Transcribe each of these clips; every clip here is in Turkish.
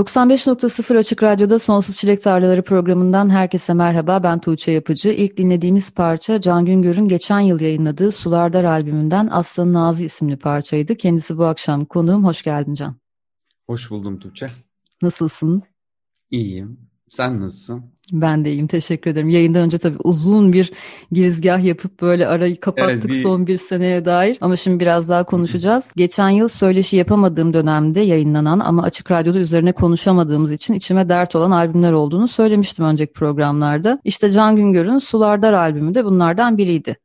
95.0 Açık Radyo'da Sonsuz Çilek Tarlaları programından herkese merhaba. Ben Tuğçe Yapıcı. İlk dinlediğimiz parça Can Güngör'ün geçen yıl yayınladığı Sulardar albümünden Aslanın Ağzı isimli parçaydı. Kendisi bu akşam konuğum. Hoş geldin Can. Hoş buldum Tuğçe. Nasılsın? İyiyim. Sen nasılsın? Ben de iyiyim teşekkür ederim. Yayından önce tabii uzun bir girizgah yapıp böyle arayı kapattık evet, bir... son bir seneye dair. Ama şimdi biraz daha konuşacağız. Geçen yıl söyleşi yapamadığım dönemde yayınlanan ama açık radyoda üzerine konuşamadığımız için içime dert olan albümler olduğunu söylemiştim önceki programlarda. İşte Can Güngör'ün Sulardar albümü de bunlardan biriydi.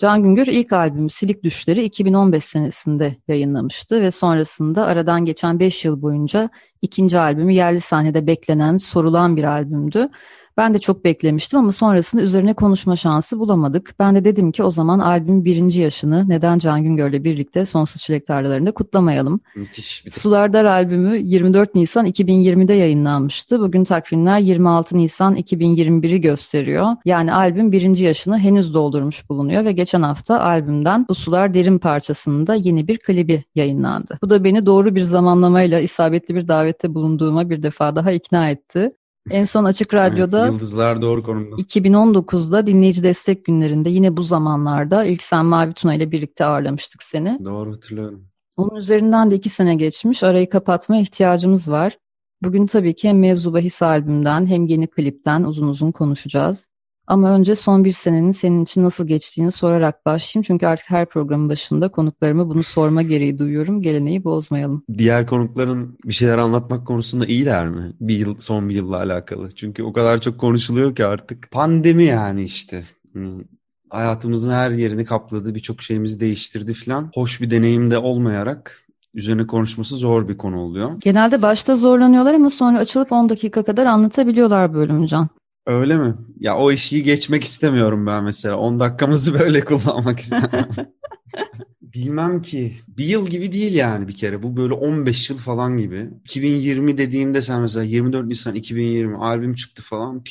Can Güngör ilk albümü Silik Düşleri 2015 senesinde yayınlamıştı ve sonrasında aradan geçen 5 yıl boyunca ikinci albümü yerli sahnede beklenen, sorulan bir albümdü. Ben de çok beklemiştim ama sonrasında üzerine konuşma şansı bulamadık. Ben de dedim ki o zaman albümün birinci yaşını neden Can Güngör'le birlikte Sonsuz Çilek Tarlaları'nda kutlamayalım. Müthiş. Bir Sular Dar albümü 24 Nisan 2020'de yayınlanmıştı. Bugün takvimler 26 Nisan 2021'i gösteriyor. Yani albüm birinci yaşını henüz doldurmuş bulunuyor ve geçen hafta albümden Bu Sular Derin parçasında yeni bir klibi yayınlandı. Bu da beni doğru bir zamanlamayla isabetli bir davette bulunduğuma bir defa daha ikna etti. En son Açık Radyo'da evet, Yıldızlar doğru konumda. 2019'da dinleyici destek günlerinde yine bu zamanlarda ilk sen Mavi Tuna ile birlikte ağırlamıştık seni. Doğru hatırlıyorum. Onun üzerinden de iki sene geçmiş. Arayı kapatma ihtiyacımız var. Bugün tabii ki hem Mevzu Bahis albümden hem yeni klipten uzun uzun konuşacağız. Ama önce son bir senenin senin için nasıl geçtiğini sorarak başlayayım. Çünkü artık her programın başında konuklarıma bunu sorma gereği duyuyorum. Geleneği bozmayalım. Diğer konukların bir şeyler anlatmak konusunda iyiler mi? Bir yıl, son bir yılla alakalı. Çünkü o kadar çok konuşuluyor ki artık. Pandemi yani işte. Hani hayatımızın her yerini kapladı, birçok şeyimizi değiştirdi falan. Hoş bir deneyim de olmayarak üzerine konuşması zor bir konu oluyor. Genelde başta zorlanıyorlar ama sonra açılıp 10 dakika kadar anlatabiliyorlar bölümcan. Öyle mi? Ya o işi geçmek istemiyorum ben mesela. 10 dakikamızı böyle kullanmak istemem. Bilmem ki. Bir yıl gibi değil yani bir kere. Bu böyle 15 yıl falan gibi. 2020 dediğinde sen mesela 24 Nisan 2020 albüm çıktı falan.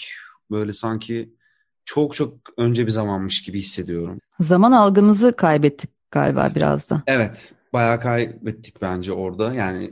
Böyle sanki çok çok önce bir zamanmış gibi hissediyorum. Zaman algımızı kaybettik galiba biraz da. Evet. Bayağı kaybettik bence orada. Yani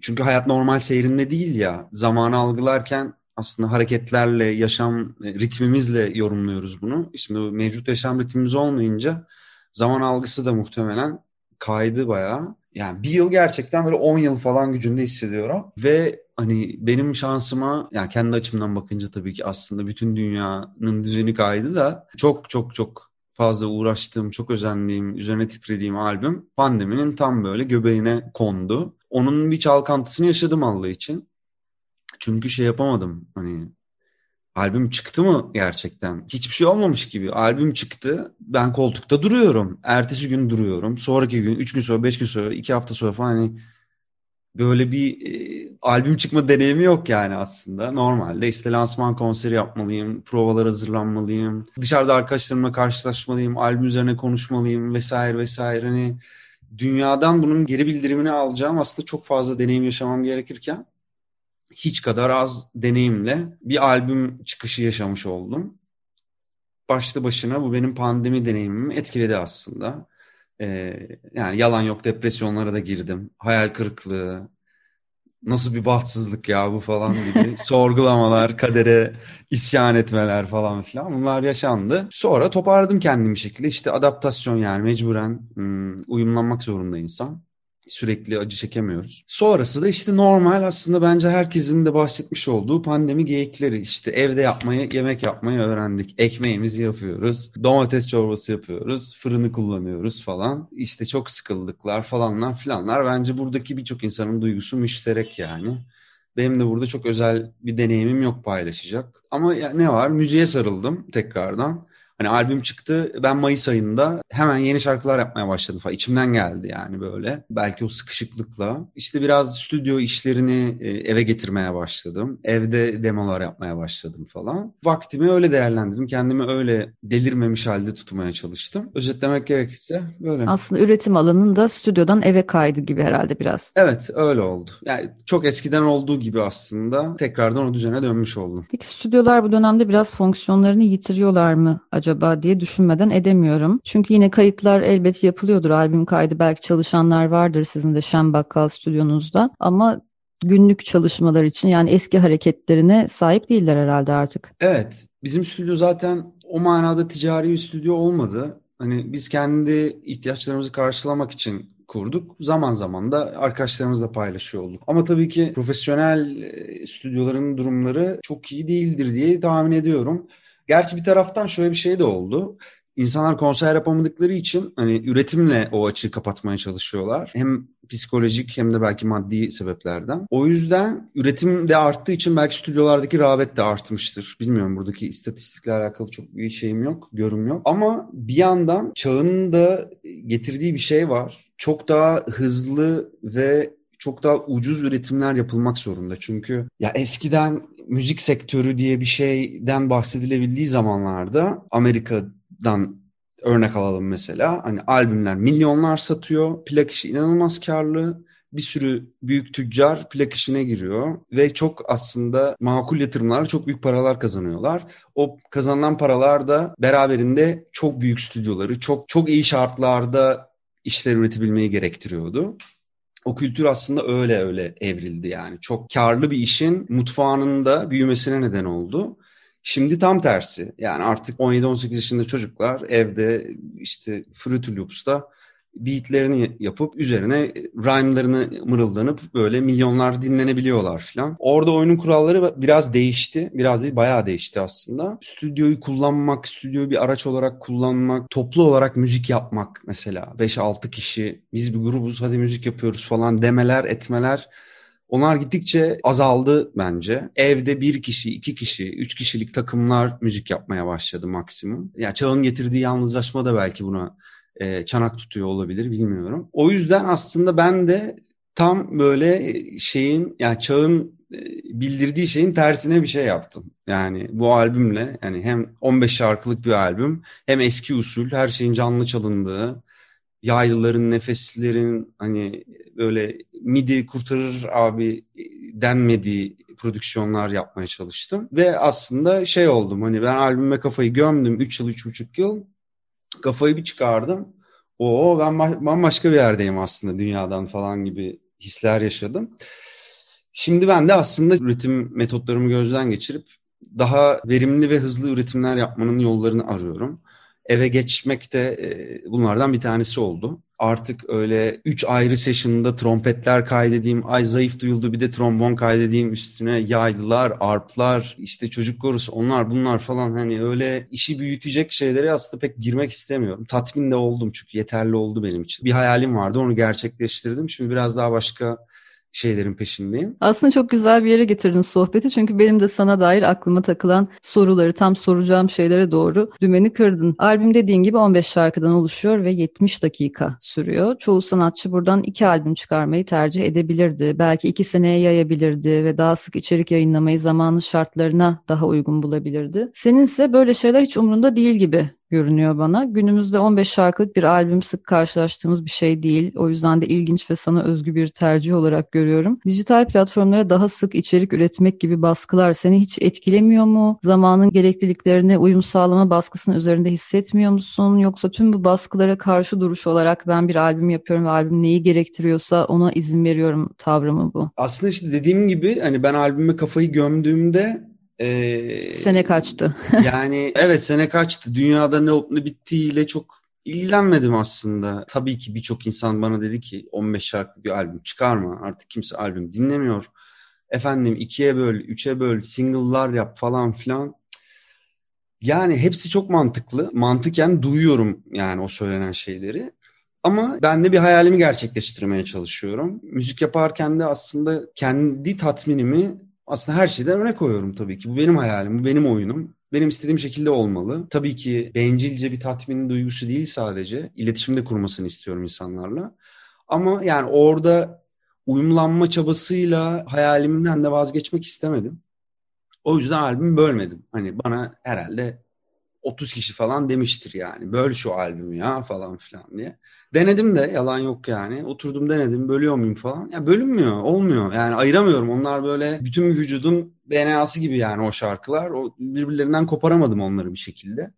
çünkü hayat normal seyrinde değil ya. Zamanı algılarken aslında hareketlerle, yaşam e, ritmimizle yorumluyoruz bunu. Şimdi mevcut yaşam ritmimiz olmayınca zaman algısı da muhtemelen kaydı bayağı. Yani bir yıl gerçekten böyle 10 yıl falan gücünde hissediyorum. Ve hani benim şansıma yani kendi açımdan bakınca tabii ki aslında bütün dünyanın düzeni kaydı da çok çok çok fazla uğraştığım, çok özendiğim, üzerine titrediğim albüm pandeminin tam böyle göbeğine kondu. Onun bir çalkantısını yaşadım Allah için. Çünkü şey yapamadım hani albüm çıktı mı gerçekten? Hiçbir şey olmamış gibi. Albüm çıktı. Ben koltukta duruyorum. Ertesi gün duruyorum. Sonraki gün, üç gün sonra, beş gün sonra, iki hafta sonra falan hani böyle bir e, albüm çıkma deneyimi yok yani aslında. Normalde işte lansman konseri yapmalıyım, provalar hazırlanmalıyım, dışarıda arkadaşlarımla karşılaşmalıyım, albüm üzerine konuşmalıyım vesaire vesaire. Hani dünyadan bunun geri bildirimini alacağım aslında çok fazla deneyim yaşamam gerekirken hiç kadar az deneyimle bir albüm çıkışı yaşamış oldum. Başlı başına bu benim pandemi deneyimimi etkiledi aslında. Ee, yani yalan yok depresyonlara da girdim. Hayal kırıklığı, nasıl bir bahtsızlık ya bu falan gibi sorgulamalar, kadere isyan etmeler falan filan bunlar yaşandı. Sonra toparladım kendimi şekilde. İşte adaptasyon yani mecburen ım, uyumlanmak zorunda insan. Sürekli acı çekemiyoruz. Sonrası da işte normal aslında bence herkesin de bahsetmiş olduğu pandemi geyikleri. işte evde yapmayı, yemek yapmayı öğrendik. Ekmeğimizi yapıyoruz. Domates çorbası yapıyoruz. Fırını kullanıyoruz falan. İşte çok sıkıldıklar falanlar filanlar. Bence buradaki birçok insanın duygusu müşterek yani. Benim de burada çok özel bir deneyimim yok paylaşacak. Ama ne var? Müziğe sarıldım tekrardan. Hani albüm çıktı. Ben Mayıs ayında hemen yeni şarkılar yapmaya başladım falan. İçimden geldi yani böyle. Belki o sıkışıklıkla. İşte biraz stüdyo işlerini e, eve getirmeye başladım. Evde demolar yapmaya başladım falan. Vaktimi öyle değerlendirdim. Kendimi öyle delirmemiş halde tutmaya çalıştım. Özetlemek gerekirse böyle. Aslında üretim alanın da stüdyodan eve kaydı gibi herhalde biraz. Evet öyle oldu. Yani çok eskiden olduğu gibi aslında tekrardan o düzene dönmüş oldum. Peki stüdyolar bu dönemde biraz fonksiyonlarını yitiriyorlar mı acaba? Acaba diye düşünmeden edemiyorum. Çünkü yine kayıtlar elbet yapılıyordur. Albüm kaydı belki çalışanlar vardır sizin de Şen Bakkal stüdyonuzda. Ama günlük çalışmalar için yani eski hareketlerine sahip değiller herhalde artık. Evet. Bizim stüdyo zaten o manada ticari bir stüdyo olmadı. Hani biz kendi ihtiyaçlarımızı karşılamak için kurduk. Zaman zaman da arkadaşlarımızla paylaşıyor olduk. Ama tabii ki profesyonel e, stüdyoların durumları çok iyi değildir diye tahmin ediyorum. Gerçi bir taraftan şöyle bir şey de oldu. İnsanlar konser yapamadıkları için hani üretimle o açığı kapatmaya çalışıyorlar. Hem psikolojik hem de belki maddi sebeplerden. O yüzden üretim de arttığı için belki stüdyolardaki rağbet de artmıştır. Bilmiyorum buradaki istatistikle alakalı çok bir şeyim yok, görüm yok. Ama bir yandan çağın da getirdiği bir şey var. Çok daha hızlı ve çok daha ucuz üretimler yapılmak zorunda. Çünkü ya eskiden müzik sektörü diye bir şeyden bahsedilebildiği zamanlarda Amerika'dan örnek alalım mesela. Hani albümler milyonlar satıyor. Plak işi inanılmaz karlı. Bir sürü büyük tüccar plak işine giriyor ve çok aslında makul yatırımlarla çok büyük paralar kazanıyorlar. O kazanılan paralar da beraberinde çok büyük stüdyoları, çok çok iyi şartlarda işler üretebilmeyi gerektiriyordu o kültür aslında öyle öyle evrildi yani. Çok karlı bir işin mutfağının da büyümesine neden oldu. Şimdi tam tersi. Yani artık 17-18 yaşında çocuklar evde işte Fruity Loops'ta beatlerini yapıp üzerine rhyme'larını mırıldanıp böyle milyonlar dinlenebiliyorlar falan. Orada oyunun kuralları biraz değişti. Biraz değil bayağı değişti aslında. Stüdyoyu kullanmak, stüdyoyu bir araç olarak kullanmak, toplu olarak müzik yapmak mesela. 5-6 kişi biz bir grubuz hadi müzik yapıyoruz falan demeler, etmeler onlar gittikçe azaldı bence. Evde bir kişi, iki kişi, üç kişilik takımlar müzik yapmaya başladı maksimum. Ya çağın getirdiği yalnızlaşma da belki buna e, çanak tutuyor olabilir bilmiyorum. O yüzden aslında ben de tam böyle şeyin yani çağın e, bildirdiği şeyin tersine bir şey yaptım. Yani bu albümle yani hem 15 şarkılık bir albüm hem eski usul her şeyin canlı çalındığı yaylıların nefeslerin hani böyle midi kurtarır abi denmediği prodüksiyonlar yapmaya çalıştım. Ve aslında şey oldum hani ben albüme kafayı gömdüm 3 yıl 3,5 yıl kafayı bir çıkardım. O ben bambaşka bir yerdeyim aslında dünyadan falan gibi hisler yaşadım. Şimdi ben de aslında üretim metotlarımı gözden geçirip daha verimli ve hızlı üretimler yapmanın yollarını arıyorum eve geçmek de e, bunlardan bir tanesi oldu. Artık öyle üç ayrı session'da trompetler kaydedeyim, ay zayıf duyuldu bir de trombon kaydedeyim üstüne yaylılar, arplar, işte çocuk korusu onlar bunlar falan hani öyle işi büyütecek şeylere aslında pek girmek istemiyorum. Tatmin de oldum çünkü yeterli oldu benim için. Bir hayalim vardı onu gerçekleştirdim. Şimdi biraz daha başka şeylerin peşindeyim. Aslında çok güzel bir yere getirdin sohbeti çünkü benim de sana dair aklıma takılan soruları tam soracağım şeylere doğru dümeni kırdın. Albüm dediğin gibi 15 şarkıdan oluşuyor ve 70 dakika sürüyor. Çoğu sanatçı buradan iki albüm çıkarmayı tercih edebilirdi. Belki iki seneye yayabilirdi ve daha sık içerik yayınlamayı zamanın şartlarına daha uygun bulabilirdi. Senin ise böyle şeyler hiç umrunda değil gibi görünüyor bana. Günümüzde 15 şarkılık bir albüm sık karşılaştığımız bir şey değil. O yüzden de ilginç ve sana özgü bir tercih olarak görüyorum. Dijital platformlara daha sık içerik üretmek gibi baskılar seni hiç etkilemiyor mu? Zamanın gerekliliklerine uyum sağlama baskısının üzerinde hissetmiyor musun? Yoksa tüm bu baskılara karşı duruş olarak ben bir albüm yapıyorum ve albüm neyi gerektiriyorsa ona izin veriyorum tavrı mı bu? Aslında işte dediğim gibi hani ben albüme kafayı gömdüğümde ee, sene kaçtı. yani evet sene kaçtı. Dünyada ne olup ne bittiğiyle çok ilgilenmedim aslında. Tabii ki birçok insan bana dedi ki 15 şarkılı bir albüm çıkarma. Artık kimse albüm dinlemiyor. Efendim ikiye böl, üçe böl, single'lar yap falan filan. Yani hepsi çok mantıklı. Mantıken duyuyorum yani o söylenen şeyleri. Ama ben de bir hayalimi gerçekleştirmeye çalışıyorum. Müzik yaparken de aslında kendi tatminimi aslında her şeyden öne koyuyorum tabii ki. Bu benim hayalim, bu benim oyunum. Benim istediğim şekilde olmalı. Tabii ki bencilce bir tatmin duygusu değil sadece. İletişimde kurmasını istiyorum insanlarla. Ama yani orada uyumlanma çabasıyla hayalimden de vazgeçmek istemedim. O yüzden albümü bölmedim. Hani bana herhalde 30 kişi falan demiştir yani. Böl şu albümü ya falan filan diye. Denedim de yalan yok yani. Oturdum denedim bölüyor muyum falan. Ya bölünmüyor olmuyor yani ayıramıyorum. Onlar böyle bütün vücudun DNA'sı gibi yani o şarkılar. O birbirlerinden koparamadım onları bir şekilde.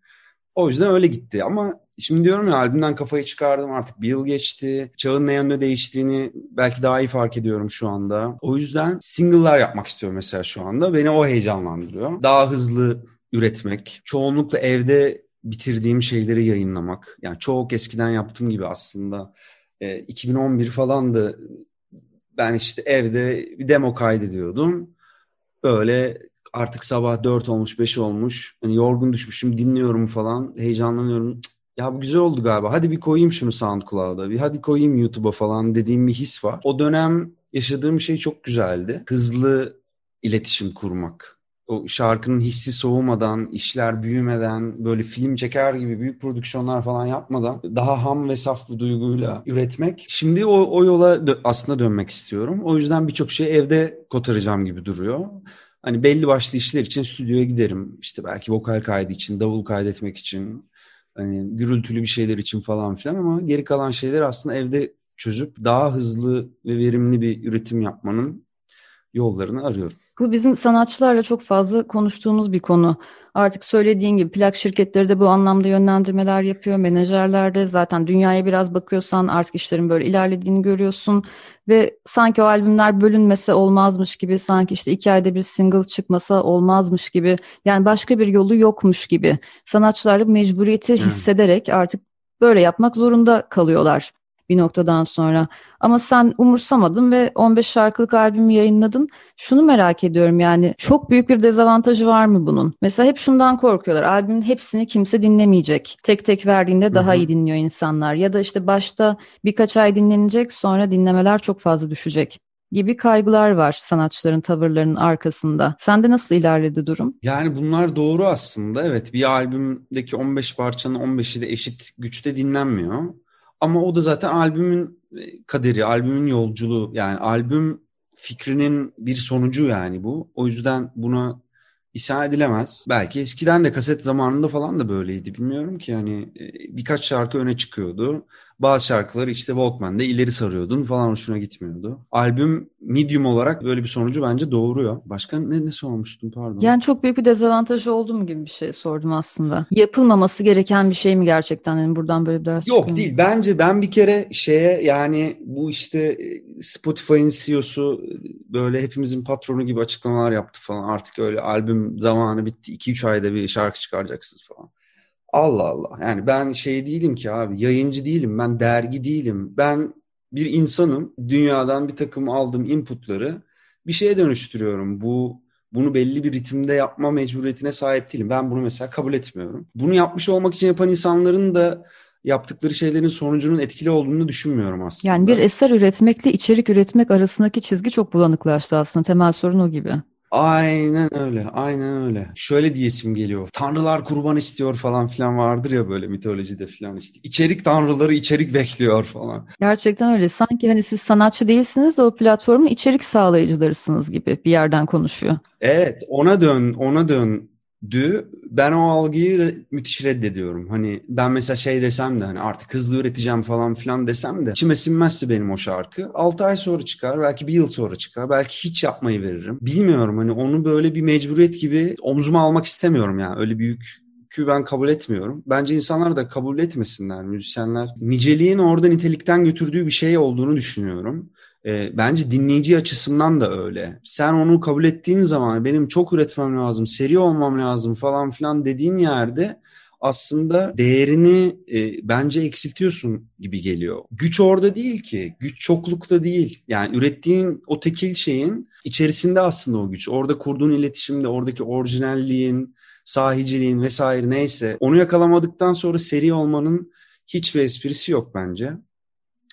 O yüzden öyle gitti ama şimdi diyorum ya albümden kafayı çıkardım artık bir yıl geçti. Çağın ne yönde değiştiğini belki daha iyi fark ediyorum şu anda. O yüzden single'lar yapmak istiyorum mesela şu anda. Beni o heyecanlandırıyor. Daha hızlı üretmek. Çoğunlukla evde bitirdiğim şeyleri yayınlamak. Yani çok eskiden yaptığım gibi aslında. E, 2011 falandı. Ben işte evde bir demo kaydediyordum. Böyle artık sabah 4 olmuş 5 olmuş. Hani yorgun düşmüşüm dinliyorum falan. Heyecanlanıyorum. Ya bu güzel oldu galiba. Hadi bir koyayım şunu SoundCloud'a. Bir hadi koyayım YouTube'a falan dediğim bir his var. O dönem yaşadığım şey çok güzeldi. Hızlı iletişim kurmak o şarkının hissi soğumadan, işler büyümeden, böyle film çeker gibi büyük prodüksiyonlar falan yapmadan daha ham ve saf bir duyguyla üretmek. Şimdi o, o yola dö- aslında dönmek istiyorum. O yüzden birçok şeyi evde kotaracağım gibi duruyor. Hani belli başlı işler için stüdyoya giderim. İşte belki vokal kaydı için, davul kaydetmek için, hani gürültülü bir şeyler için falan filan ama geri kalan şeyler aslında evde çözüp daha hızlı ve verimli bir üretim yapmanın yollarını arıyorum. Bu bizim sanatçılarla çok fazla konuştuğumuz bir konu. Artık söylediğin gibi plak şirketleri de bu anlamda yönlendirmeler yapıyor. Menajerler de zaten dünyaya biraz bakıyorsan artık işlerin böyle ilerlediğini görüyorsun. Ve sanki o albümler bölünmese olmazmış gibi, sanki işte iki ayda bir single çıkmasa olmazmış gibi. Yani başka bir yolu yokmuş gibi. Sanatçılar da mecburiyeti hissederek artık böyle yapmak zorunda kalıyorlar bir noktadan sonra. Ama sen umursamadın ve 15 şarkılık albümü yayınladın. Şunu merak ediyorum yani çok büyük bir dezavantajı var mı bunun? Mesela hep şundan korkuyorlar. Albümün hepsini kimse dinlemeyecek. Tek tek verdiğinde daha Hı-hı. iyi dinliyor insanlar. Ya da işte başta birkaç ay dinlenecek sonra dinlemeler çok fazla düşecek gibi kaygılar var sanatçıların tavırlarının arkasında. Sende nasıl ilerledi durum? Yani bunlar doğru aslında. Evet bir albümdeki 15 parçanın 15'i de eşit güçte dinlenmiyor. Ama o da zaten albümün e, kaderi, albümün yolculuğu. Yani albüm fikrinin bir sonucu yani bu. O yüzden buna isyan edilemez. Belki eskiden de kaset zamanında falan da böyleydi. Bilmiyorum ki yani e, birkaç şarkı öne çıkıyordu. Bazı şarkıları işte Walkman'de ileri sarıyordun falan hoşuna gitmiyordu. Albüm medium olarak böyle bir sonucu bence doğuruyor. Başka ne, ne sormuştun pardon? Yani çok büyük bir dezavantajı oldu mu gibi bir şey sordum aslında. Yapılmaması gereken bir şey mi gerçekten? Yani buradan böyle bir ders Yok çıkıyor. değil. Bence ben bir kere şeye yani bu işte e, Spotify'ın CEO'su böyle hepimizin patronu gibi açıklamalar yaptı falan. Artık öyle albüm zamanı bitti. 2-3 ayda bir şarkı çıkaracaksınız falan. Allah Allah. Yani ben şey değilim ki abi. Yayıncı değilim. Ben dergi değilim. Ben bir insanım. Dünyadan bir takım aldığım inputları bir şeye dönüştürüyorum. Bu bunu belli bir ritimde yapma mecburiyetine sahip değilim. Ben bunu mesela kabul etmiyorum. Bunu yapmış olmak için yapan insanların da yaptıkları şeylerin sonucunun etkili olduğunu düşünmüyorum aslında. Yani bir eser üretmekle içerik üretmek arasındaki çizgi çok bulanıklaştı aslında. Temel sorun o gibi. Aynen öyle, aynen öyle. Şöyle diyesim geliyor. Tanrılar kurban istiyor falan filan vardır ya böyle mitolojide filan işte. İçerik tanrıları içerik bekliyor falan. Gerçekten öyle. Sanki hani siz sanatçı değilsiniz de o platformun içerik sağlayıcılarısınız gibi bir yerden konuşuyor. Evet, ona dön, ona dön dü ben o algıyı müthiş reddediyorum. Hani ben mesela şey desem de hani artık hızlı üreteceğim falan filan desem de içime sinmezse benim o şarkı 6 ay sonra çıkar belki bir yıl sonra çıkar belki hiç yapmayı veririm. Bilmiyorum hani onu böyle bir mecburiyet gibi omzuma almak istemiyorum yani öyle büyük yükü ben kabul etmiyorum. Bence insanlar da kabul etmesinler müzisyenler. Niceliğin orada nitelikten götürdüğü bir şey olduğunu düşünüyorum. E, bence dinleyici açısından da öyle. Sen onu kabul ettiğin zaman benim çok üretmem lazım, seri olmam lazım falan filan dediğin yerde aslında değerini e, bence eksiltiyorsun gibi geliyor. Güç orada değil ki. Güç çoklukta değil. Yani ürettiğin o tekil şeyin içerisinde aslında o güç. Orada kurduğun iletişimde, oradaki orijinalliğin, sahiciliğin vesaire neyse onu yakalamadıktan sonra seri olmanın hiçbir esprisi yok bence.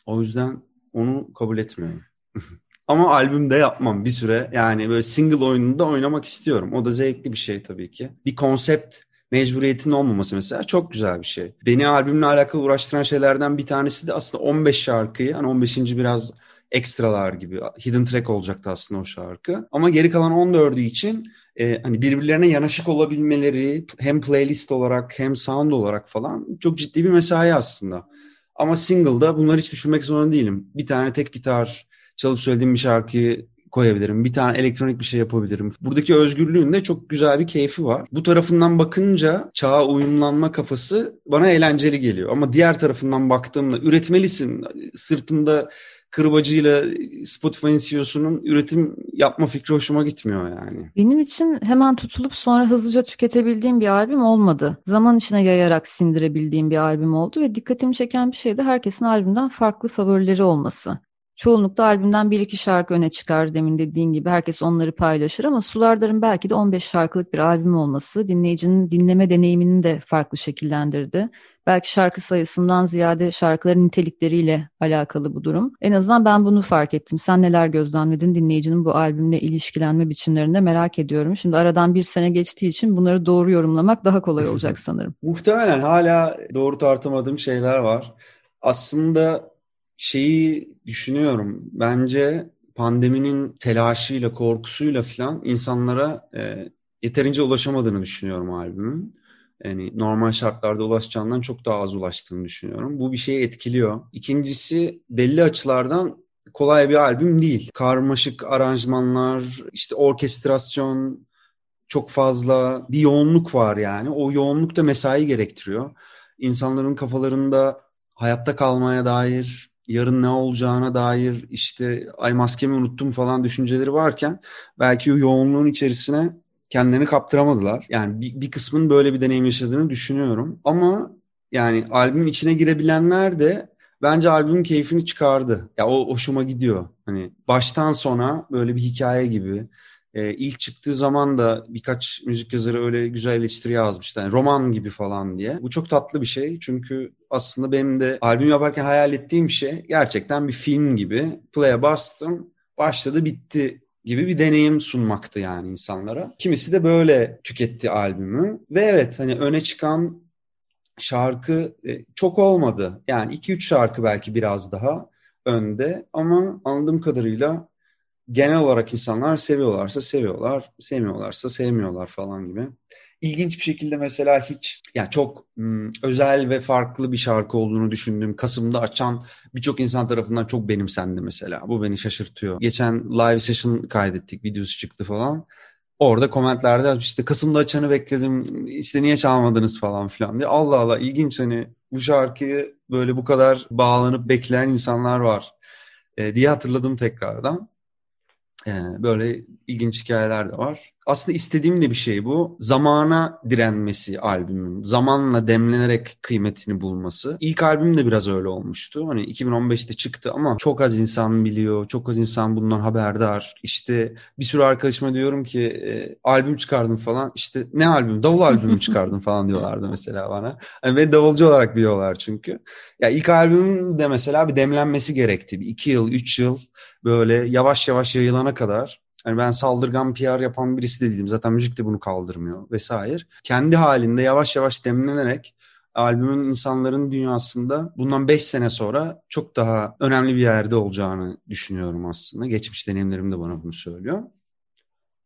O yüzden onu kabul etmiyorum. Ama albümde yapmam bir süre. Yani böyle single oyununda oynamak istiyorum. O da zevkli bir şey tabii ki. Bir konsept mecburiyetin olmaması mesela çok güzel bir şey. Beni albümle alakalı uğraştıran şeylerden bir tanesi de aslında 15 şarkıyı hani 15. biraz ekstralar gibi hidden track olacaktı aslında o şarkı. Ama geri kalan 14'ü için e, hani birbirlerine yanaşık olabilmeleri hem playlist olarak hem sound olarak falan çok ciddi bir mesai aslında. Ama single'da bunları hiç düşünmek zorunda değilim. Bir tane tek gitar çalıp söylediğim bir şarkıyı koyabilirim. Bir tane elektronik bir şey yapabilirim. Buradaki özgürlüğün de çok güzel bir keyfi var. Bu tarafından bakınca çağa uyumlanma kafası bana eğlenceli geliyor. Ama diğer tarafından baktığımda üretmelisin. Sırtımda kırbacıyla Spotify'ın CEO'sunun üretim yapma fikri hoşuma gitmiyor yani. Benim için hemen tutulup sonra hızlıca tüketebildiğim bir albüm olmadı. Zaman içine yayarak sindirebildiğim bir albüm oldu ve dikkatimi çeken bir şey de herkesin albümden farklı favorileri olması. Çoğunlukla albümden bir iki şarkı öne çıkar demin dediğin gibi herkes onları paylaşır ama Sulardar'ın belki de 15 şarkılık bir albüm olması dinleyicinin dinleme deneyimini de farklı şekillendirdi. Belki şarkı sayısından ziyade şarkıların nitelikleriyle alakalı bu durum. En azından ben bunu fark ettim. Sen neler gözlemledin dinleyicinin bu albümle ilişkilenme biçimlerinde merak ediyorum. Şimdi aradan bir sene geçtiği için bunları doğru yorumlamak daha kolay olacak sanırım. Muhtemelen hala doğru tartamadığım şeyler var. Aslında şeyi düşünüyorum. Bence pandeminin telaşıyla, korkusuyla falan insanlara e, yeterince ulaşamadığını düşünüyorum albümün. Yani normal şartlarda ulaşacağından çok daha az ulaştığını düşünüyorum. Bu bir şeyi etkiliyor. İkincisi belli açılardan kolay bir albüm değil. Karmaşık aranjmanlar, işte orkestrasyon çok fazla bir yoğunluk var yani. O yoğunluk da mesai gerektiriyor. İnsanların kafalarında hayatta kalmaya dair yarın ne olacağına dair işte ay maskemi unuttum falan düşünceleri varken belki o yoğunluğun içerisine kendilerini kaptıramadılar. Yani bir, bir kısmın böyle bir deneyim yaşadığını düşünüyorum. Ama yani albümün içine girebilenler de bence albümün keyfini çıkardı. Ya o hoşuma gidiyor. Hani baştan sona böyle bir hikaye gibi. Ee, ilk çıktığı zaman da birkaç müzik yazarı öyle güzel eleştiri yazmıştı. Yani roman gibi falan diye. Bu çok tatlı bir şey. Çünkü aslında benim de albüm yaparken hayal ettiğim şey gerçekten bir film gibi. Play'e bastım, başladı bitti gibi bir deneyim sunmaktı yani insanlara. Kimisi de böyle tüketti albümü. Ve evet hani öne çıkan şarkı e, çok olmadı. Yani 2-3 şarkı belki biraz daha önde ama anladığım kadarıyla genel olarak insanlar seviyorlarsa seviyorlar, sevmiyorlarsa sevmiyorlar falan gibi. İlginç bir şekilde mesela hiç yani çok m, özel ve farklı bir şarkı olduğunu düşündüğüm Kasım'da açan birçok insan tarafından çok benimsendi mesela. Bu beni şaşırtıyor. Geçen live session kaydettik, videosu çıktı falan. Orada komentlerde işte Kasım'da açanı bekledim işte niye çalmadınız falan filan diye. Allah Allah ilginç hani bu şarkıyı böyle bu kadar bağlanıp bekleyen insanlar var e, diye hatırladım tekrardan. E, böyle ilginç hikayeler de var aslında istediğim de bir şey bu. Zamana direnmesi albümün. Zamanla demlenerek kıymetini bulması. İlk albüm de biraz öyle olmuştu. Hani 2015'te çıktı ama çok az insan biliyor. Çok az insan bundan haberdar. İşte bir sürü arkadaşıma diyorum ki e, albüm çıkardım falan. İşte ne albüm? Davul albümü çıkardım falan diyorlardı mesela bana. Hani beni davulcu olarak biliyorlar çünkü. Ya ilk albümün de mesela bir demlenmesi gerekti. Bir iki yıl, üç yıl böyle yavaş yavaş yayılana kadar yani ben saldırgan PR yapan birisi de değilim. Zaten müzik de bunu kaldırmıyor vesaire. Kendi halinde yavaş yavaş demlenerek albümün insanların dünyasında bundan 5 sene sonra çok daha önemli bir yerde olacağını düşünüyorum aslında. Geçmiş deneyimlerim de bana bunu söylüyor.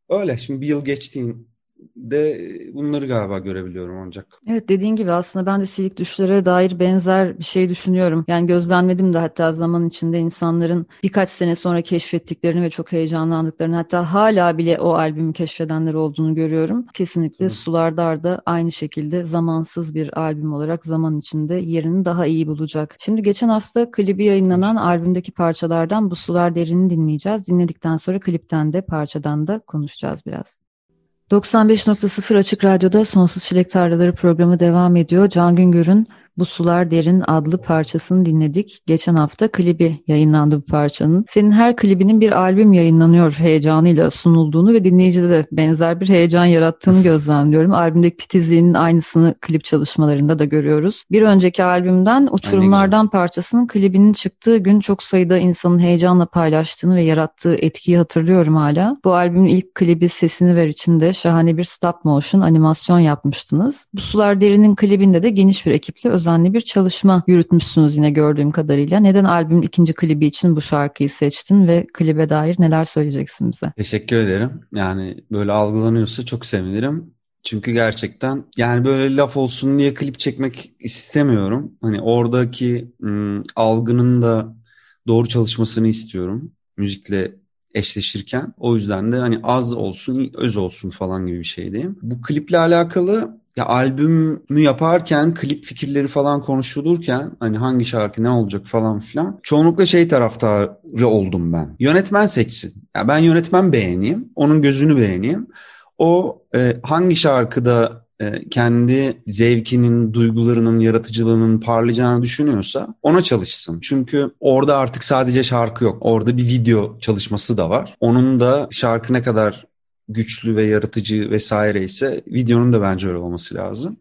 Öyle şimdi bir yıl geçtiğin de bunları galiba görebiliyorum ancak. Evet dediğin gibi aslında ben de silik düşlere dair benzer bir şey düşünüyorum. Yani gözlemledim de hatta zaman içinde insanların birkaç sene sonra keşfettiklerini ve çok heyecanlandıklarını hatta hala bile o albümü keşfedenler olduğunu görüyorum. Kesinlikle Hı. Sular Dar'da aynı şekilde zamansız bir albüm olarak zaman içinde yerini daha iyi bulacak. Şimdi geçen hafta klibi yayınlanan Hı. albümdeki parçalardan bu Sular Derin'i dinleyeceğiz. Dinledikten sonra klipten de parçadan da konuşacağız biraz. 95.0 Açık Radyo'da Sonsuz Çilek Tarlaları programı devam ediyor. Can Güngör'ün bu Sular Derin adlı parçasını dinledik. Geçen hafta klibi yayınlandı bu parçanın. Senin her klibinin bir albüm yayınlanıyor heyecanıyla sunulduğunu ve dinleyicide de benzer bir heyecan yarattığını gözlemliyorum. Albümdeki titizliğinin aynısını klip çalışmalarında da görüyoruz. Bir önceki albümden Uçurumlardan parçasının klibinin çıktığı gün çok sayıda insanın heyecanla paylaştığını ve yarattığı etkiyi hatırlıyorum hala. Bu albümün ilk klibi Sesini Ver içinde şahane bir stop motion animasyon yapmıştınız. Bu Sular Derin'in klibinde de geniş bir ekiple özel özenli bir çalışma yürütmüşsünüz yine gördüğüm kadarıyla. Neden albümün ikinci klibi için bu şarkıyı seçtin ve klibe dair neler söyleyeceksin bize? Teşekkür ederim. Yani böyle algılanıyorsa çok sevinirim. Çünkü gerçekten yani böyle laf olsun diye klip çekmek istemiyorum. Hani oradaki ım, algının da doğru çalışmasını istiyorum. Müzikle eşleşirken. O yüzden de hani az olsun, öz olsun falan gibi bir şeydeyim. Bu kliple alakalı ya albümü yaparken klip fikirleri falan konuşulurken hani hangi şarkı ne olacak falan filan çoğunlukla şey taraftarı oldum ben. Yönetmen seçsin. Ya ben yönetmen beğeneyim, onun gözünü beğeneyim. O e, hangi şarkıda e, kendi zevkinin, duygularının, yaratıcılığının parlayacağını düşünüyorsa ona çalışsın. Çünkü orada artık sadece şarkı yok. Orada bir video çalışması da var. Onun da şarkı ne kadar güçlü ve yaratıcı vesaire ise videonun da bence öyle olması lazım.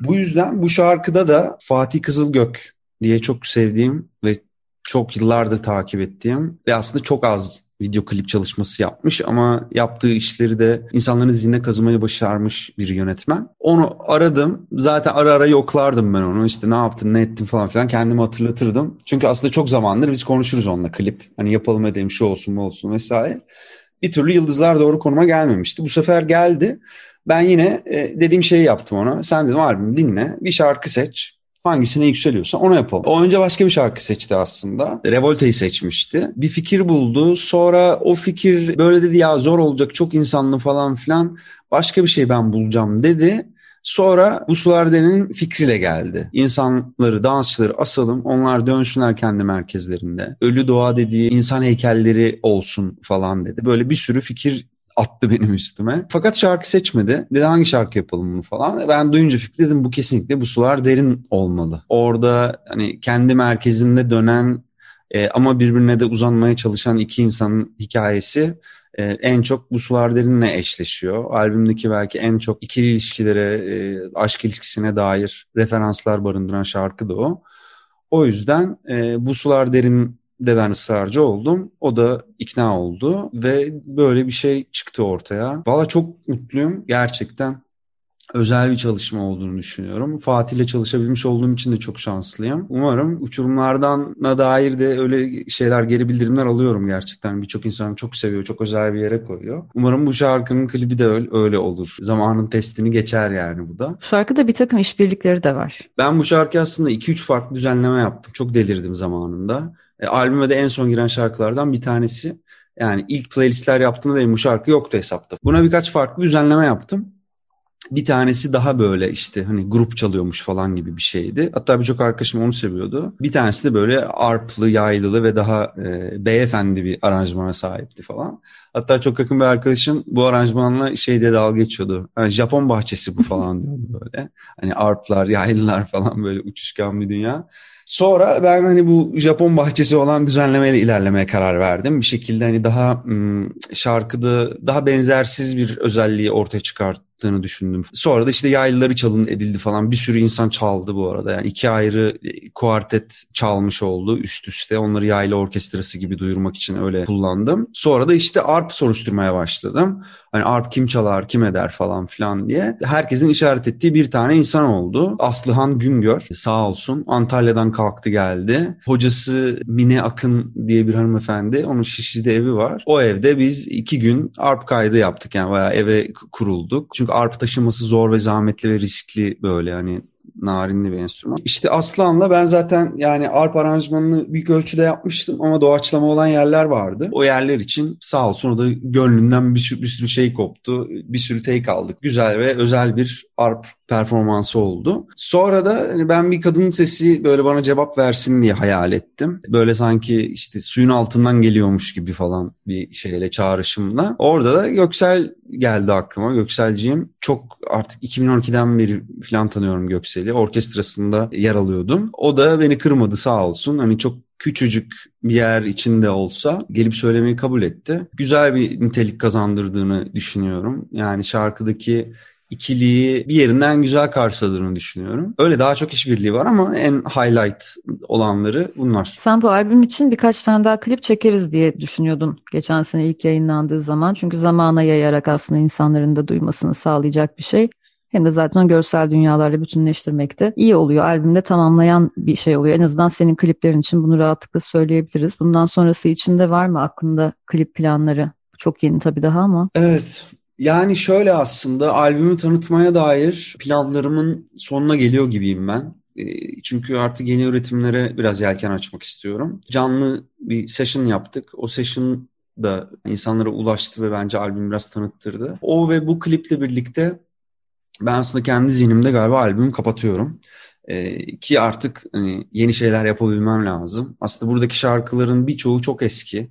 Bu yüzden bu şarkıda da Fatih Kızılgök diye çok sevdiğim ve çok yıllardır takip ettiğim ve aslında çok az video klip çalışması yapmış ama yaptığı işleri de insanların zihnine kazımayı başarmış bir yönetmen. Onu aradım. Zaten ara ara yoklardım ben onu. İşte ne yaptın, ne ettin falan filan kendimi hatırlatırdım. Çünkü aslında çok zamandır biz konuşuruz onunla klip. Hani yapalım edelim şu olsun bu olsun vesaire bir türlü yıldızlar doğru konuma gelmemişti. Bu sefer geldi. Ben yine e, dediğim şeyi yaptım ona. Sen dedim albüm dinle, bir şarkı seç. Hangisine yükseliyorsa onu yapalım. O önce başka bir şarkı seçti aslında. Revolte'yi seçmişti. Bir fikir buldu. Sonra o fikir böyle dedi ya zor olacak çok insanlı falan filan. Başka bir şey ben bulacağım dedi. Sonra bu Sularde'nin fikriyle geldi. İnsanları, dansçıları asalım, onlar dönsünler kendi merkezlerinde. Ölü doğa dediği insan heykelleri olsun falan dedi. Böyle bir sürü fikir attı benim üstüme. Fakat şarkı seçmedi. Dedi hangi şarkı yapalım bunu falan. Ben duyunca fikri dedim bu kesinlikle bu sular derin olmalı. Orada hani kendi merkezinde dönen e, ama birbirine de uzanmaya çalışan iki insanın hikayesi e, en çok bu sular derinle eşleşiyor. Albümdeki belki en çok ikili ilişkilere, e, aşk ilişkisine dair referanslar barındıran şarkı da o. O yüzden e, bu sular derin de ben ısrarcı oldum. O da ikna oldu ve böyle bir şey çıktı ortaya. Valla çok mutluyum gerçekten özel bir çalışma olduğunu düşünüyorum. Fatih ile çalışabilmiş olduğum için de çok şanslıyım. Umarım uçurumlardan dair de öyle şeyler, geri bildirimler alıyorum gerçekten. Birçok insan çok seviyor, çok özel bir yere koyuyor. Umarım bu şarkının klibi de öyle, öyle olur. Zamanın testini geçer yani bu da. Şarkıda bir takım işbirlikleri de var. Ben bu şarkı aslında 2-3 farklı düzenleme yaptım. Çok delirdim zamanında. E, albüme de en son giren şarkılardan bir tanesi. Yani ilk playlistler yaptığımda benim bu şarkı yoktu hesapta. Buna birkaç farklı düzenleme yaptım. Bir tanesi daha böyle işte hani grup çalıyormuş falan gibi bir şeydi. Hatta birçok arkadaşım onu seviyordu. Bir tanesi de böyle arplı, yaylılı ve daha e, beyefendi bir aranjmana sahipti falan. Hatta çok yakın bir arkadaşım bu aranjmanla şeyde dalga geçiyordu. Yani Japon bahçesi bu falan diyordu böyle. Hani arplar, yaylılar falan böyle uçuşkan bir dünya. Sonra ben hani bu Japon bahçesi olan düzenlemeyle ilerlemeye karar verdim. Bir şekilde hani daha şarkıda daha benzersiz bir özelliği ortaya çıkarttığını düşündüm. Sonra da işte yaylıları çalın edildi falan. Bir sürü insan çaldı bu arada. Yani iki ayrı e, kuartet çalmış oldu üst üste. Onları yaylı orkestrası gibi duyurmak için öyle kullandım. Sonra da işte arp soruşturmaya başladım. Hani arp kim çalar, kim eder falan filan diye. Herkesin işaret ettiği bir tane insan oldu. Aslıhan Güngör sağ olsun Antalya'dan kalktı geldi. Hocası Mine Akın diye bir hanımefendi. Onun Şişli'de evi var. O evde biz iki gün arp kaydı yaptık. Yani bayağı eve kurulduk. Çünkü arp taşıması zor ve zahmetli ve riskli böyle. Hani narinli bir enstrüman. İşte Aslan'la ben zaten yani arp aranjmanını büyük ölçüde yapmıştım ama doğaçlama olan yerler vardı. O yerler için sağ olsun o da gönlümden bir sürü, bir sürü şey koptu. Bir sürü take aldık. Güzel ve özel bir arp performansı oldu. Sonra da hani ben bir kadın sesi böyle bana cevap versin diye hayal ettim. Böyle sanki işte suyun altından geliyormuş gibi falan bir şeyle çağrışımla. Orada da Göksel geldi aklıma. Gökselciğim çok artık 2012'den beri falan tanıyorum Göksel'i. Orkestrasında yer alıyordum. O da beni kırmadı sağ olsun. Hani çok küçücük bir yer içinde olsa gelip söylemeyi kabul etti. Güzel bir nitelik kazandırdığını düşünüyorum. Yani şarkıdaki ikiliği bir yerinden güzel karşıladığını düşünüyorum. Öyle daha çok işbirliği var ama en highlight olanları bunlar. Sen bu albüm için birkaç tane daha klip çekeriz diye düşünüyordun geçen sene ilk yayınlandığı zaman. Çünkü zamana yayarak aslında insanların da duymasını sağlayacak bir şey hem de zaten görsel dünyalarla bütünleştirmekte iyi oluyor. Albümde tamamlayan bir şey oluyor. En azından senin kliplerin için bunu rahatlıkla söyleyebiliriz. Bundan sonrası için de var mı aklında klip planları? Çok yeni tabii daha ama. Evet. Yani şöyle aslında albümü tanıtmaya dair planlarımın sonuna geliyor gibiyim ben. Ee, çünkü artık yeni üretimlere biraz yelken açmak istiyorum. Canlı bir session yaptık. O session da insanlara ulaştı ve bence albüm biraz tanıttırdı. O ve bu kliple birlikte ben aslında kendi zihnimde galiba albümü kapatıyorum. Ee, ki artık hani, yeni şeyler yapabilmem lazım. Aslında buradaki şarkıların birçoğu çok eski.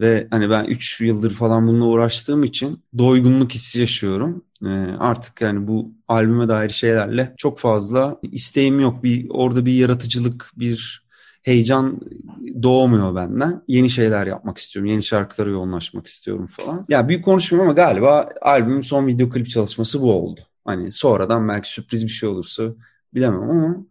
Ve hani ben 3 yıldır falan bununla uğraştığım için doygunluk hissi yaşıyorum. Ee, artık yani bu albüme dair şeylerle çok fazla isteğim yok. Bir orada bir yaratıcılık, bir heyecan doğmuyor benden. Yeni şeyler yapmak istiyorum. Yeni şarkılara yoğunlaşmak istiyorum falan. Ya yani büyük konuşmuyorum ama galiba albümün son video klip çalışması bu oldu. Hani sonradan belki sürpriz bir şey olursa bilemem ama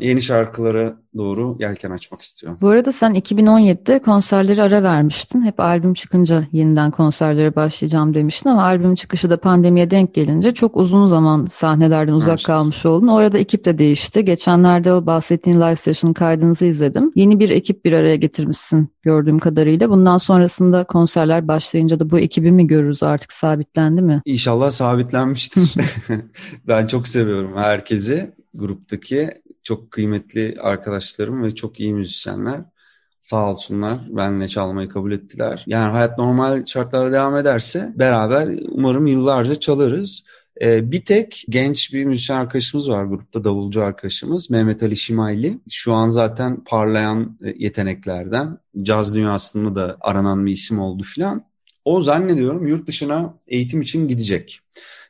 yeni şarkılara doğru yelken açmak istiyorum. Bu arada sen 2017'de konserleri ara vermiştin. Hep albüm çıkınca yeniden konserlere başlayacağım demiştin ama albüm çıkışı da pandemiye denk gelince çok uzun zaman sahnelerden uzak evet. kalmış oldun. Orada ekip de değişti. Geçenlerde o bahsettiğin live session kaydınızı izledim. Yeni bir ekip bir araya getirmişsin gördüğüm kadarıyla. Bundan sonrasında konserler başlayınca da bu ekibi mi görürüz artık sabitlendi mi? İnşallah sabitlenmiştir. ben çok seviyorum herkesi gruptaki çok kıymetli arkadaşlarım ve çok iyi müzisyenler. Sağ olsunlar benimle çalmayı kabul ettiler. Yani hayat normal şartlarda devam ederse beraber umarım yıllarca çalarız. Ee, bir tek genç bir müzisyen arkadaşımız var grupta, davulcu arkadaşımız Mehmet Ali Şimayli. Şu an zaten parlayan e, yeteneklerden. Caz dünyasında da aranan bir isim oldu filan. O zannediyorum yurt dışına eğitim için gidecek.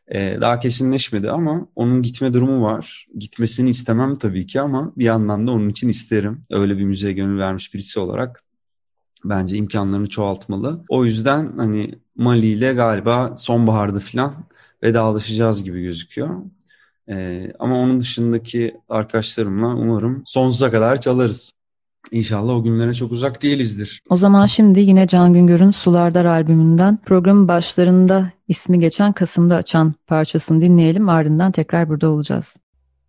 Ee, daha kesinleşmedi ama onun gitme durumu var. Gitmesini istemem tabii ki ama bir yandan da onun için isterim. Öyle bir müziğe gönül vermiş birisi olarak bence imkanlarını çoğaltmalı. O yüzden hani Mali ile galiba sonbaharda falan vedalaşacağız gibi gözüküyor. Ee, ama onun dışındaki arkadaşlarımla umarım sonsuza kadar çalarız. İnşallah o günlere çok uzak değilizdir. O zaman şimdi yine Can Güngör'ün Sulardar albümünden programın başlarında ismi geçen Kasım'da açan parçasını dinleyelim ardından tekrar burada olacağız.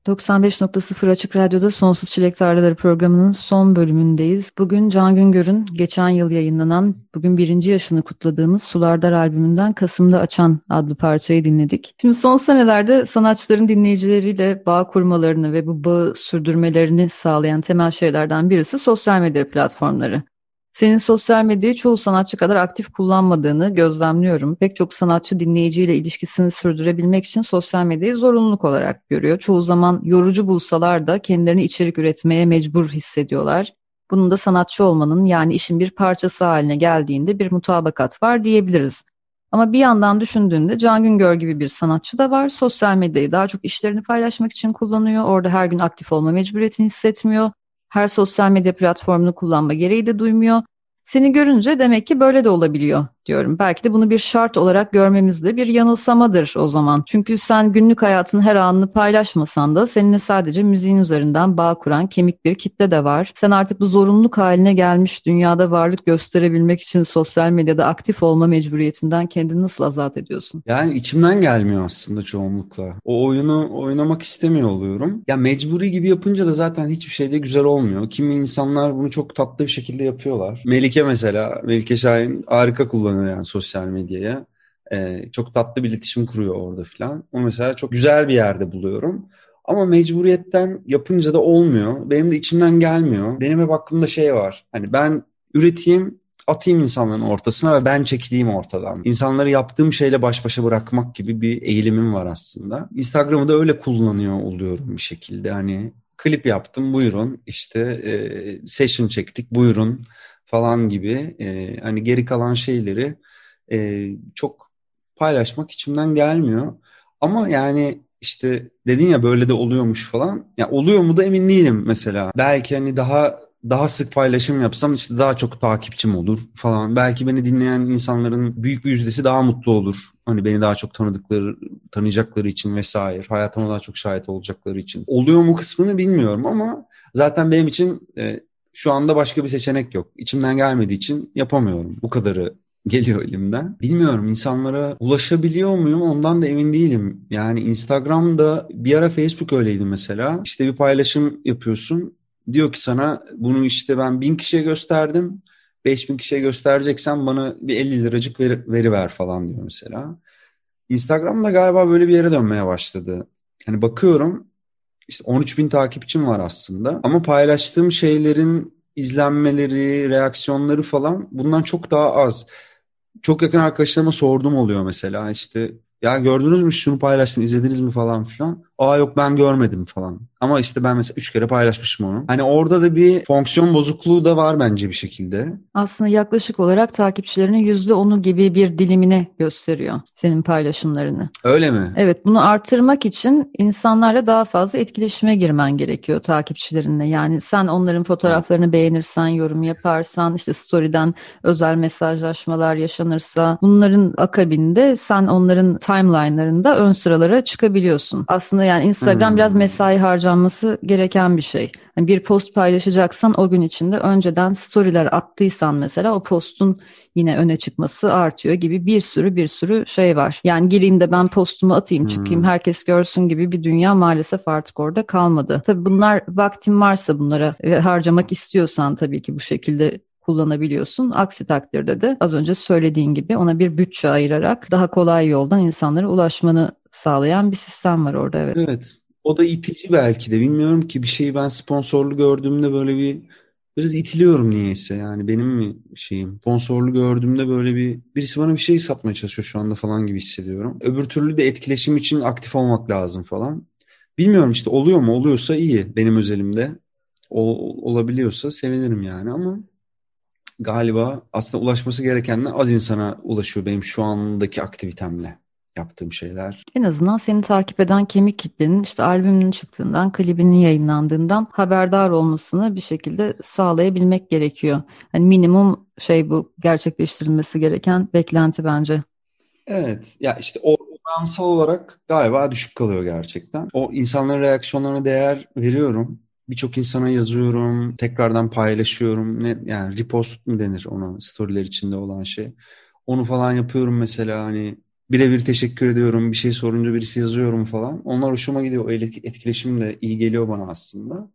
95.0 Açık Radyo'da Sonsuz Çilek Tarlaları programının son bölümündeyiz. Bugün Can Güngör'ün geçen yıl yayınlanan, bugün birinci yaşını kutladığımız Sulardar albümünden Kasım'da Açan adlı parçayı dinledik. Şimdi son senelerde sanatçıların dinleyicileriyle bağ kurmalarını ve bu bağı sürdürmelerini sağlayan temel şeylerden birisi sosyal medya platformları. Senin sosyal medyayı çoğu sanatçı kadar aktif kullanmadığını gözlemliyorum. Pek çok sanatçı dinleyiciyle ilişkisini sürdürebilmek için sosyal medyayı zorunluluk olarak görüyor. Çoğu zaman yorucu bulsalar da kendilerini içerik üretmeye mecbur hissediyorlar. Bunun da sanatçı olmanın yani işin bir parçası haline geldiğinde bir mutabakat var diyebiliriz. Ama bir yandan düşündüğünde Can Güngör gibi bir sanatçı da var. Sosyal medyayı daha çok işlerini paylaşmak için kullanıyor. Orada her gün aktif olma mecburiyetini hissetmiyor her sosyal medya platformunu kullanma gereği de duymuyor. Seni görünce demek ki böyle de olabiliyor diyorum. Belki de bunu bir şart olarak görmemiz de bir yanılsamadır o zaman. Çünkü sen günlük hayatın her anını paylaşmasan da seninle sadece müziğin üzerinden bağ kuran kemik bir kitle de var. Sen artık bu zorunluluk haline gelmiş dünyada varlık gösterebilmek için sosyal medyada aktif olma mecburiyetinden kendini nasıl azat ediyorsun? Yani içimden gelmiyor aslında çoğunlukla. O oyunu oynamak istemiyor oluyorum. Ya mecburi gibi yapınca da zaten hiçbir şeyde güzel olmuyor. Kimi insanlar bunu çok tatlı bir şekilde yapıyorlar. Melike mesela, Melike Şahin harika kullanıyor kullanıyor yani sosyal medyaya. Ee, çok tatlı bir iletişim kuruyor orada falan. Onu mesela çok güzel bir yerde buluyorum. Ama mecburiyetten yapınca da olmuyor. Benim de içimden gelmiyor. Benim hep aklımda şey var. Hani ben üreteyim atayım insanların ortasına ve ben çekileyim ortadan. İnsanları yaptığım şeyle baş başa bırakmak gibi bir eğilimim var aslında. Instagram'ı da öyle kullanıyor oluyorum bir şekilde. Hani klip yaptım buyurun işte e, session çektik buyurun falan gibi e, hani geri kalan şeyleri e, çok paylaşmak içimden gelmiyor. Ama yani işte dedin ya böyle de oluyormuş falan. Ya oluyor mu da emin değilim mesela. Belki hani daha daha sık paylaşım yapsam işte daha çok takipçim olur falan. Belki beni dinleyen insanların büyük bir yüzdesi daha mutlu olur. Hani beni daha çok tanıdıkları, tanıyacakları için vesaire. Hayatıma daha çok şahit olacakları için. Oluyor mu kısmını bilmiyorum ama zaten benim için e, şu anda başka bir seçenek yok. İçimden gelmediği için yapamıyorum. Bu kadarı geliyor elimden. Bilmiyorum insanlara ulaşabiliyor muyum ondan da emin değilim. Yani Instagram'da bir ara Facebook öyleydi mesela. İşte bir paylaşım yapıyorsun. Diyor ki sana bunu işte ben bin kişiye gösterdim. 5000 kişiye göstereceksen bana bir 50 liracık veri, veri ver falan diyor mesela. Instagram'da galiba böyle bir yere dönmeye başladı. Hani bakıyorum işte 13 bin takipçim var aslında. Ama paylaştığım şeylerin izlenmeleri, reaksiyonları falan bundan çok daha az çok yakın arkadaşlarıma sordum oluyor mesela işte ya gördünüz mü şunu paylaştım izlediniz mi falan filan. Aa yok ben görmedim falan. Ama işte ben mesela üç kere paylaşmışım onu. Hani orada da bir fonksiyon bozukluğu da var bence bir şekilde. Aslında yaklaşık olarak takipçilerinin yüzde onu gibi bir dilimine gösteriyor senin paylaşımlarını. Öyle mi? Evet bunu artırmak için insanlarla daha fazla etkileşime girmen gerekiyor takipçilerinle. Yani sen onların fotoğraflarını beğenirsen, yorum yaparsan, işte story'den özel mesajlaşmalar yaşanırsa bunların akabinde sen onların timeline'larında ön sıralara çıkabiliyorsun. Aslında yani Instagram hmm. biraz mesai harcanması gereken bir şey. Yani bir post paylaşacaksan o gün içinde önceden storyler attıysan mesela o postun yine öne çıkması artıyor gibi bir sürü bir sürü şey var. Yani gireyim de ben postumu atayım çıkayım hmm. herkes görsün gibi bir dünya maalesef artık orada kalmadı. Tabii bunlar vaktin varsa bunlara harcamak istiyorsan tabii ki bu şekilde kullanabiliyorsun. Aksi takdirde de az önce söylediğin gibi ona bir bütçe ayırarak daha kolay yoldan insanlara ulaşmanı sağlayan bir sistem var orada evet. Evet. O da itici belki de. Bilmiyorum ki bir şeyi ben sponsorlu gördüğümde böyle bir biraz itiliyorum niyeyse. Yani benim mi şeyim? Sponsorlu gördüğümde böyle bir birisi bana bir şey satmaya çalışıyor şu anda falan gibi hissediyorum. Öbür türlü de etkileşim için aktif olmak lazım falan. Bilmiyorum işte oluyor mu? Oluyorsa iyi benim özelimde. O, olabiliyorsa sevinirim yani ama galiba aslında ulaşması gerekenle az insana ulaşıyor benim şu andaki aktivitemle yaptığım şeyler. En azından seni takip eden kemik kitlenin işte albümünün çıktığından, klibinin yayınlandığından haberdar olmasını bir şekilde sağlayabilmek gerekiyor. Yani minimum şey bu gerçekleştirilmesi gereken beklenti bence. Evet ya işte o oransal olarak galiba düşük kalıyor gerçekten. O insanların reaksiyonlarına değer veriyorum birçok insana yazıyorum, tekrardan paylaşıyorum. Ne yani repost mu denir ona storyler içinde olan şey. Onu falan yapıyorum mesela hani birebir teşekkür ediyorum. Bir şey sorunca birisi yazıyorum falan. Onlar hoşuma gidiyor. O etkileşim de iyi geliyor bana aslında.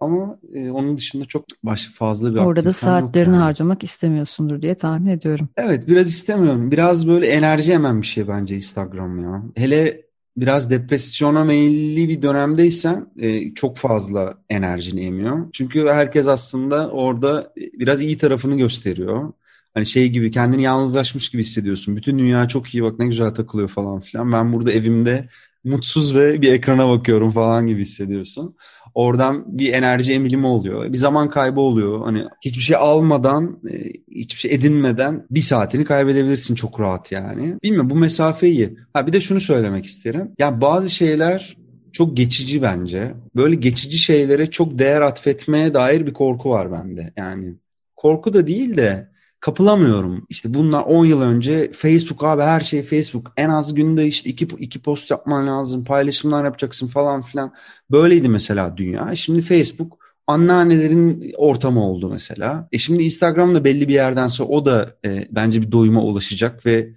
Ama e, onun dışında çok baş fazla bir Orada da saatlerini yani. harcamak istemiyorsundur diye tahmin ediyorum. Evet biraz istemiyorum. Biraz böyle enerji hemen bir şey bence Instagram ya. Hele biraz depresyona meyilli bir dönemdeysen e, çok fazla enerjini emiyor. Çünkü herkes aslında orada biraz iyi tarafını gösteriyor. Hani şey gibi kendini yalnızlaşmış gibi hissediyorsun. Bütün dünya çok iyi bak ne güzel takılıyor falan filan. Ben burada evimde mutsuz ve bir ekrana bakıyorum falan gibi hissediyorsun. Oradan bir enerji emilimi oluyor. Bir zaman kaybı oluyor. Hani hiçbir şey almadan, e, hiçbir şey edinmeden bir saatini kaybedebilirsin çok rahat yani. Bilmiyorum bu mesafe iyi. Ha bir de şunu söylemek isterim. Ya bazı şeyler çok geçici bence. Böyle geçici şeylere çok değer atfetmeye dair bir korku var bende. Yani korku da değil de kapılamıyorum. İşte bunlar 10 yıl önce Facebook abi her şey Facebook. En az günde işte iki, iki post yapman lazım. Paylaşımlar yapacaksın falan filan. Böyleydi mesela dünya. Şimdi Facebook anneannelerin ortamı oldu mesela. E şimdi Instagram'da belli bir yerden sonra o da e, bence bir doyuma ulaşacak ve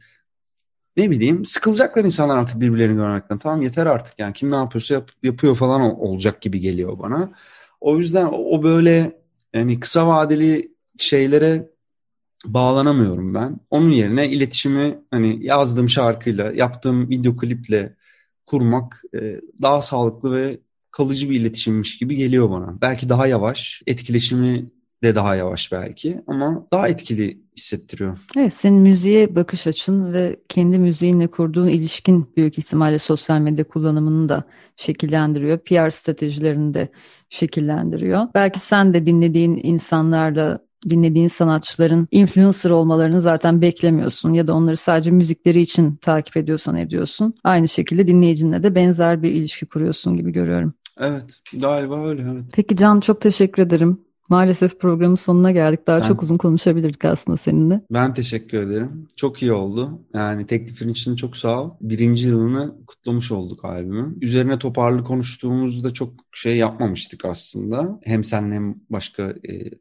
ne bileyim sıkılacaklar insanlar artık birbirlerini görmekten. Tamam yeter artık yani kim ne yapıyorsa yap, yapıyor falan olacak gibi geliyor bana. O yüzden o böyle yani kısa vadeli şeylere bağlanamıyorum ben. Onun yerine iletişimi hani yazdığım şarkıyla, yaptığım video kliple kurmak e, daha sağlıklı ve kalıcı bir iletişimmiş gibi geliyor bana. Belki daha yavaş, etkileşimi de daha yavaş belki ama daha etkili hissettiriyor. Evet, senin müziğe bakış açın ve kendi müziğinle kurduğun ilişkin büyük ihtimalle sosyal medya kullanımını da şekillendiriyor. PR stratejilerini de şekillendiriyor. Belki sen de dinlediğin insanlarla dinlediğin sanatçıların influencer olmalarını zaten beklemiyorsun ya da onları sadece müzikleri için takip ediyorsan ediyorsun. Aynı şekilde dinleyicinle de benzer bir ilişki kuruyorsun gibi görüyorum. Evet galiba öyle evet. Peki Can çok teşekkür ederim. Maalesef programın sonuna geldik. Daha ben, çok uzun konuşabilirdik aslında seninle. Ben teşekkür ederim. Çok iyi oldu. Yani teklifin için çok sağ ol. Birinci yılını kutlamış olduk albümün. Üzerine toparlı konuştuğumuzda çok şey yapmamıştık aslında. Hem senle hem başka e,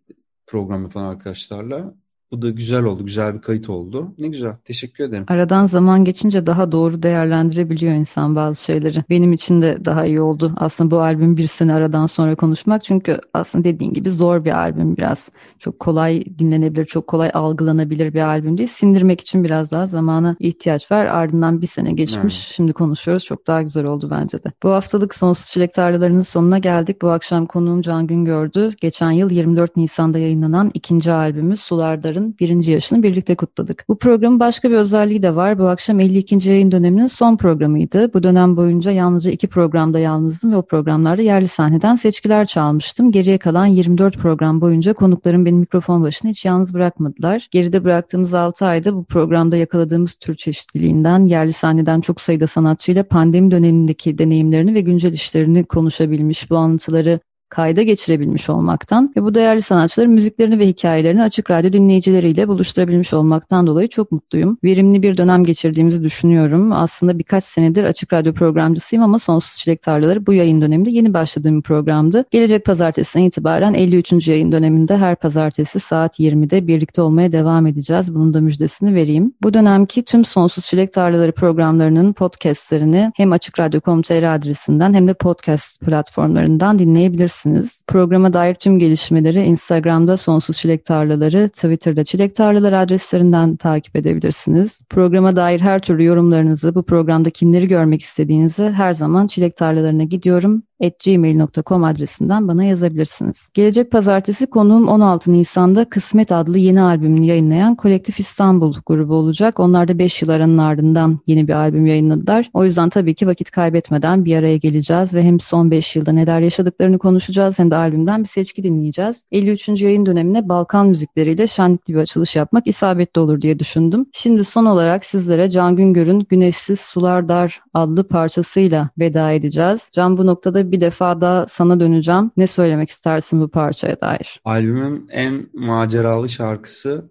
program yapan arkadaşlarla. Bu da güzel oldu. Güzel bir kayıt oldu. Ne güzel. Teşekkür ederim. Aradan zaman geçince daha doğru değerlendirebiliyor insan bazı şeyleri. Benim için de daha iyi oldu. Aslında bu albüm bir sene aradan sonra konuşmak. Çünkü aslında dediğin gibi zor bir albüm biraz. Çok kolay dinlenebilir, çok kolay algılanabilir bir albüm değil. Sindirmek için biraz daha zamana ihtiyaç var. Ardından bir sene geçmiş. Evet. Şimdi konuşuyoruz. Çok daha güzel oldu bence de. Bu haftalık Sonsuz Çilek Tarlalarının sonuna geldik. Bu akşam konuğum Can Güngördü. Geçen yıl 24 Nisan'da yayınlanan ikinci albümü Sulardar'ın Yıllar'ın birinci yaşını birlikte kutladık. Bu programın başka bir özelliği de var. Bu akşam 52. yayın döneminin son programıydı. Bu dönem boyunca yalnızca iki programda yalnızdım ve o programlarda yerli sahneden seçkiler çalmıştım. Geriye kalan 24 program boyunca konuklarım beni mikrofon başına hiç yalnız bırakmadılar. Geride bıraktığımız 6 ayda bu programda yakaladığımız tür çeşitliliğinden, yerli sahneden çok sayıda sanatçıyla pandemi dönemindeki deneyimlerini ve güncel işlerini konuşabilmiş, bu anlatıları kayda geçirebilmiş olmaktan ve bu değerli sanatçıların müziklerini ve hikayelerini açık radyo dinleyicileriyle buluşturabilmiş olmaktan dolayı çok mutluyum. Verimli bir dönem geçirdiğimizi düşünüyorum. Aslında birkaç senedir açık radyo programcısıyım ama Sonsuz Çilek Tarlaları bu yayın döneminde yeni başladığım programdı. Gelecek pazartesiden itibaren 53. yayın döneminde her pazartesi saat 20'de birlikte olmaya devam edeceğiz. Bunun da müjdesini vereyim. Bu dönemki tüm Sonsuz Çilek Tarlaları programlarının podcastlerini hem Açık Radyo.com.tr adresinden hem de podcast platformlarından dinleyebilirsiniz bulabilirsiniz. Programa dair tüm gelişmeleri Instagram'da Sonsuz Çilek Tarlaları, Twitter'da Çilek Tarlaları adreslerinden takip edebilirsiniz. Programa dair her türlü yorumlarınızı, bu programda kimleri görmek istediğinizi her zaman Çilek Tarlalarına gidiyorum gmail.com adresinden bana yazabilirsiniz. Gelecek pazartesi konuğum 16 Nisan'da Kısmet adlı yeni albümünü yayınlayan Kolektif İstanbul grubu olacak. Onlar da 5 yıl aranın ardından yeni bir albüm yayınladılar. O yüzden tabii ki vakit kaybetmeden bir araya geleceğiz ve hem son 5 yılda neler yaşadıklarını konuşacağız hem de albümden bir seçki dinleyeceğiz. 53. yayın dönemine Balkan müzikleriyle şenlikli bir açılış yapmak isabetli olur diye düşündüm. Şimdi son olarak sizlere Can Güngör'ün Güneşsiz Sular Dar adlı parçasıyla veda edeceğiz. Can bu noktada bir defa da sana döneceğim. Ne söylemek istersin bu parçaya dair? Albümün en maceralı şarkısı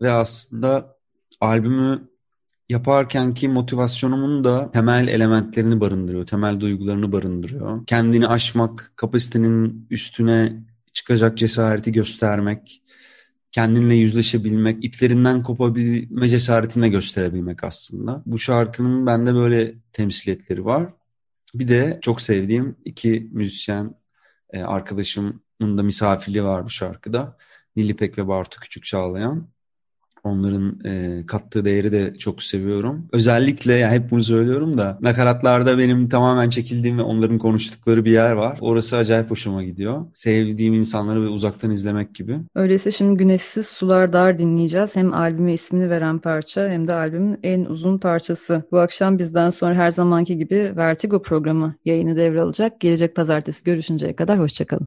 ve aslında albümü yaparkenki motivasyonumun da temel elementlerini barındırıyor, temel duygularını barındırıyor. Kendini aşmak, kapasitenin üstüne çıkacak cesareti göstermek, kendinle yüzleşebilmek, iplerinden kopabilme cesaretini gösterebilmek aslında. Bu şarkının bende böyle temsiliyetleri var. Bir de çok sevdiğim iki müzisyen e, arkadaşımın da misafirliği var bu şarkıda. Nilipek ve Bartu Küçük Çağlayan. Onların e, kattığı değeri de çok seviyorum. Özellikle yani hep bunu söylüyorum da nakaratlarda benim tamamen çekildiğim ve onların konuştukları bir yer var. Orası acayip hoşuma gidiyor. Sevdiğim insanları ve uzaktan izlemek gibi. Öyleyse şimdi Güneşsiz Sular Dar dinleyeceğiz. Hem albüme ismini veren parça hem de albümün en uzun parçası. Bu akşam bizden sonra her zamanki gibi Vertigo programı yayını devralacak. Gelecek pazartesi görüşünceye kadar hoşçakalın.